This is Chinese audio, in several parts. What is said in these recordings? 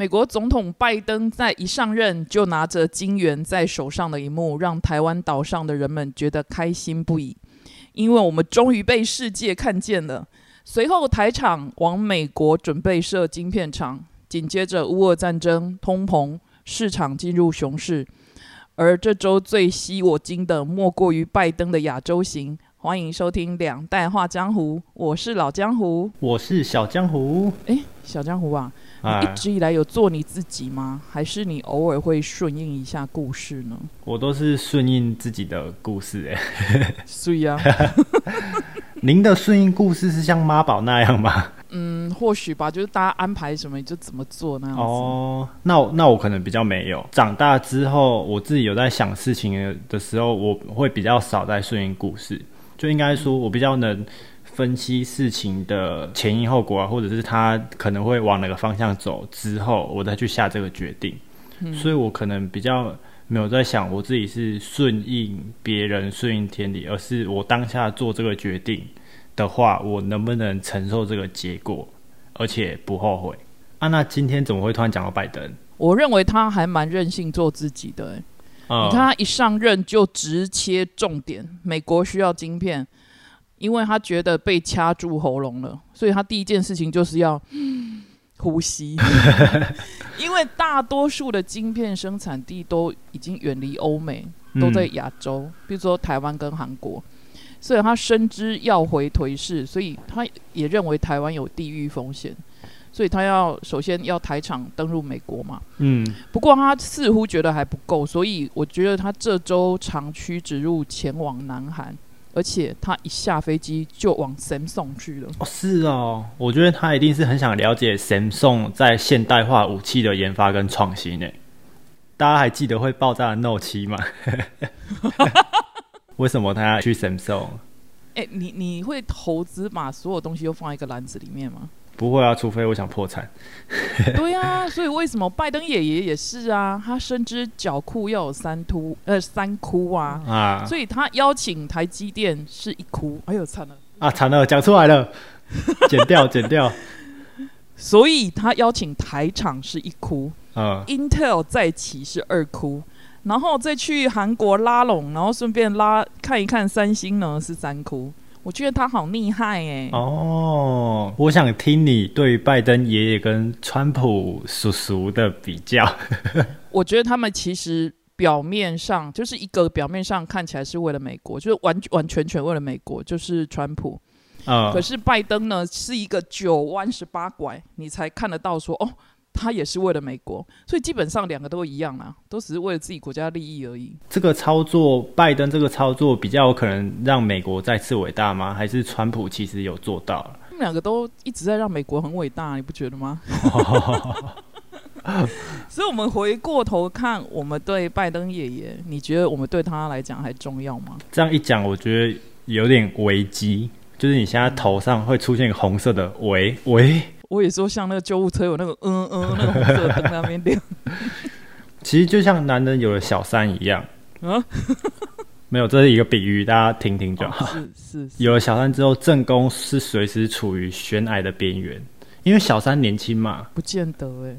美国总统拜登在一上任就拿着金元在手上的一幕，让台湾岛上的人们觉得开心不已，因为我们终于被世界看见了。随后台厂往美国准备设晶片厂，紧接着乌俄战争、通膨，市场进入熊市。而这周最吸我睛的，莫过于拜登的亚洲行。欢迎收听《两代画江湖》，我是老江湖，我是小江湖。哎，小江湖啊，你一直以来有做你自己吗？还是你偶尔会顺应一下故事呢？我都是顺应自己的故事，哎，是呀。您的顺应故事是像妈宝那样吗？嗯，或许吧，就是大家安排什么你就怎么做那样子。哦，那那我可能比较没有。长大之后，我自己有在想事情的时候，我会比较少在顺应故事。就应该说，我比较能分析事情的前因后果啊，或者是他可能会往哪个方向走之后，我再去下这个决定。所以我可能比较没有在想我自己是顺应别人、顺应天理，而是我当下做这个决定。的话，我能不能承受这个结果，而且不后悔？啊，那今天怎么会突然讲到拜登？我认为他还蛮任性做自己的。你看他一上任就直切重点，美国需要晶片，因为他觉得被掐住喉咙了，所以他第一件事情就是要呼吸。因为大多数的晶片生产地都已经远离欧美，都在亚洲，比如说台湾跟韩国。所以他深知要回颓势，所以他也认为台湾有地域风险，所以他要首先要台厂登陆美国嘛。嗯。不过他似乎觉得还不够，所以我觉得他这周长驱直入前往南韩，而且他一下飞机就往 Samsung 去了。哦，是哦，我觉得他一定是很想了解 Samsung 在现代化武器的研发跟创新呢。大家还记得会爆炸的 Note 七吗？为什么他要去 Samsung？哎，你你会投资把所有东西都放在一个篮子里面吗？不会啊，除非我想破产。对啊，所以为什么拜登爷爷也是啊？他深知脚库要有三凸呃三窟啊啊，所以他邀请台积电是一窟。哎呦，惨了啊，惨了，讲出来了，剪掉剪掉。所以他邀请台厂是一窟啊，Intel 再起是二窟。然后再去韩国拉拢，然后顺便拉看一看三星呢是三窟，我觉得他好厉害哎。哦，我想听你对拜登爷爷跟川普叔叔的比较。我觉得他们其实表面上就是一个表面上看起来是为了美国，就是完完全全为了美国，就是川普啊。可是拜登呢是一个九弯十八拐，你才看得到说哦。他也是为了美国，所以基本上两个都一样啦，都只是为了自己国家利益而已。这个操作，拜登这个操作比较有可能让美国再次伟大吗？还是川普其实有做到了？他们两个都一直在让美国很伟大，你不觉得吗？所以，我们回过头看，我们对拜登爷爷，你觉得我们对他来讲还重要吗？这样一讲，我觉得有点危机，就是你现在头上会出现红色的“喂喂”。我也说像那个救护车有那个嗯嗯那个红色灯那边亮，其实就像男人有了小三一样啊，没有，这是一个比喻，大家听听就好。是是，有了小三之后，正宫是随时处于悬崖的边缘，因为小三年轻嘛。不见得哎，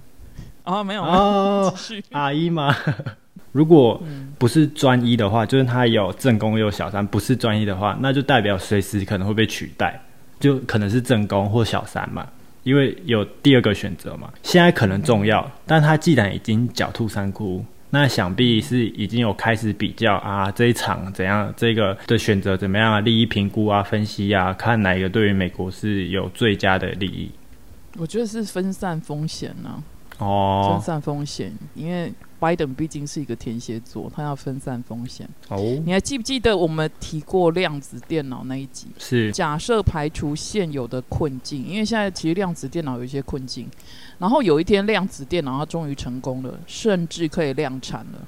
啊没有啊，阿姨嘛？如果不是专一的话，就是他有正宫又有小三，不是专一的话，那就代表随时可能会被取代，就可能是正宫或小三嘛。因为有第二个选择嘛，现在可能重要，但他既然已经狡兔三窟，那想必是已经有开始比较啊，这一场怎样，这个的选择怎么样啊，利益评估啊，分析啊，看哪一个对于美国是有最佳的利益。我觉得是分散风险呢。哦，分散风险，因为。拜登毕竟是一个天蝎座，他要分散风险。哦，你还记不记得我们提过量子电脑那一集？是假设排除现有的困境，因为现在其实量子电脑有一些困境。然后有一天量子电脑它终于成功了，甚至可以量产了。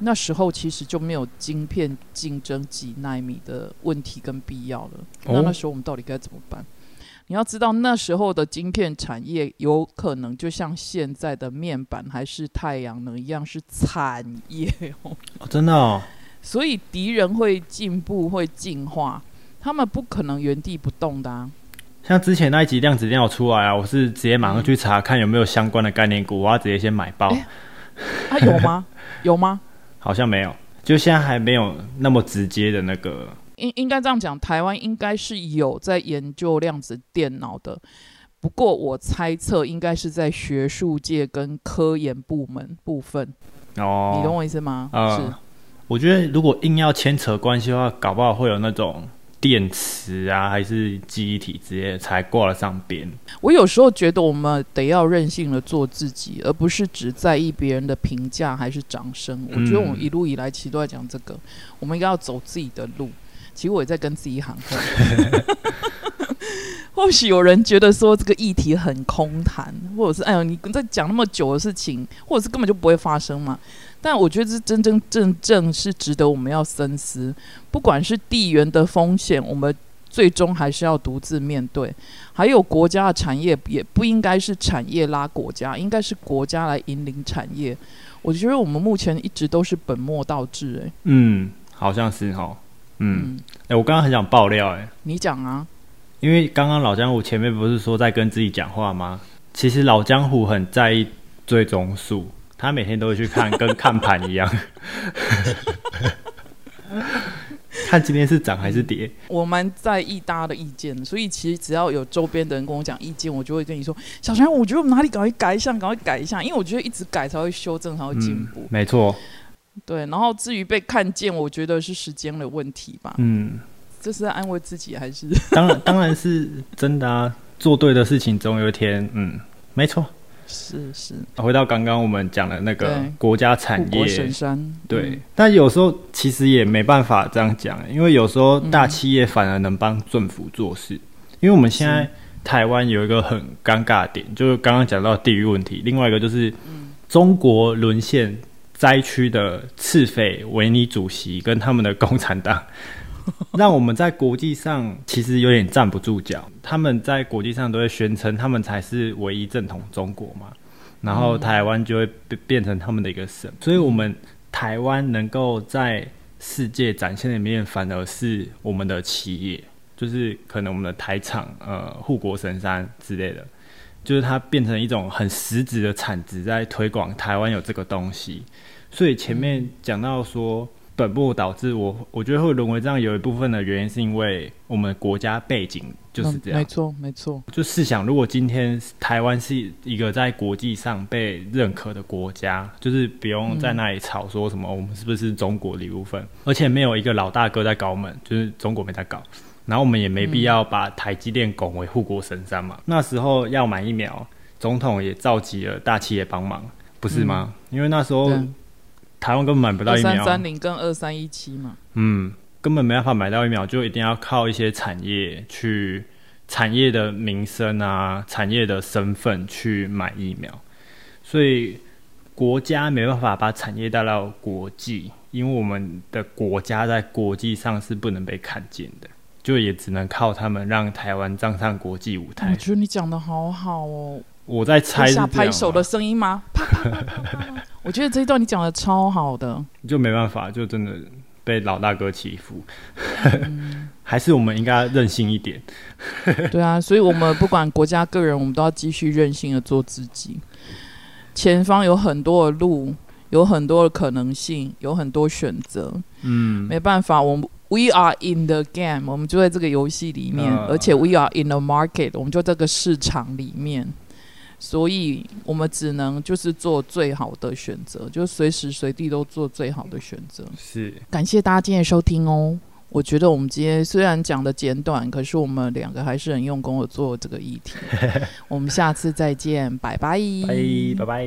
那时候其实就没有晶片竞争几纳米的问题跟必要了。那那时候我们到底该怎么办？你要知道，那时候的晶片产业有可能就像现在的面板还是太阳能一样是产业哦，真的哦。所以敌人会进步，会进化，他们不可能原地不动的。像之前那一集量子电脑出来啊，我是直接马上去查看有没有相关的概念股，我要直接先买爆。啊，有吗？有吗？好像没有，就现在还没有那么直接的那个。应应该这样讲，台湾应该是有在研究量子电脑的，不过我猜测应该是在学术界跟科研部门部分。哦，你懂我意思吗？是。我觉得如果硬要牵扯关系的话，搞不好会有那种。电池啊，还是记忆体之类的才挂了上边。我有时候觉得我们得要任性的做自己，而不是只在意别人的评价还是掌声。我觉得我们一路以来其实都在讲这个，我们应该要走自己的路。其实我也在跟自己喊话。或许有人觉得说这个议题很空谈，或者是哎呦你在讲那么久的事情，或者是根本就不会发生嘛。但我觉得这真真正正是值得我们要深思。不管是地缘的风险，我们最终还是要独自面对；还有国家的产业，也不应该是产业拉国家，应该是国家来引领产业。我觉得我们目前一直都是本末倒置。哎，嗯，好像是哈，嗯，哎，我刚刚很想爆料，哎，你讲啊，因为刚刚老江湖前面不是说在跟自己讲话吗？其实老江湖很在意最终数。他每天都会去看，跟 看盘一样，看今天是涨还是跌。我蛮在意大家的意见，所以其实只要有周边的人跟我讲意见，我就会跟你说：“小强，我觉得我们哪里赶快改一下，赶快改一下。”因为我觉得一直改才会修正，才会进步。没错，对。然后至于被看见，我觉得是时间的问题吧。嗯，这是在安慰自己还是？当然，当然是真的啊！做对的事情，总有一天，嗯，没错。是是，回到刚刚我们讲的那个国家产业，神山对，但有时候其实也没办法这样讲，因为有时候大企业反而能帮政府做事。因为我们现在台湾有一个很尴尬点，就是刚刚讲到地域问题，另外一个就是中国沦陷灾区的赤匪维尼主席跟他们的共产党。让我们在国际上其实有点站不住脚。他们在国际上都会宣称他们才是唯一正统中国嘛，然后台湾就会变变成他们的一个省。所以，我们台湾能够在世界展现的面，反而是我们的企业，就是可能我们的台厂，呃，护国神山之类的，就是它变成一种很实质的产值，在推广台湾有这个东西。所以前面讲到说。本部导致我，我觉得会沦为这样，有一部分的原因是因为我们国家背景就是这样。没错，没错。就试想，如果今天台湾是一个在国际上被认可的国家，就是不用在那里吵说什么我们是不是中国的一部分，而且没有一个老大哥在搞我们，就是中国没在搞，然后我们也没必要把台积电拱为护国神山嘛。那时候要买疫苗，总统也召集了大企业帮忙，不是吗？因为那时候。台湾根本买不到疫苗，三三零跟二三一七嘛，嗯，根本没办法买到疫苗，就一定要靠一些产业去，产业的名声啊，产业的身份去买疫苗，所以国家没办法把产业带到国际，因为我们的国家在国际上是不能被看见的，就也只能靠他们让台湾站上国际舞台。我觉得你讲的好好哦。我在猜下拍手的声音吗？我觉得这一段你讲的超好的，就没办法，就真的被老大哥欺负，还是我们应该任性一点。对啊，所以我们不管国家个人，我们都要继续任性的做自己。前方有很多的路，有很多的可能性，有很多选择。嗯，没办法，我们 we are in the game，我们就在这个游戏里面，而且 we are in the market，我们就这个市场里面。所以我们只能就是做最好的选择，就随时随地都做最好的选择。是，感谢大家今天的收听哦。我觉得我们今天虽然讲的简短，可是我们两个还是很用功的做这个议题。我们下次再见，拜拜，拜拜拜。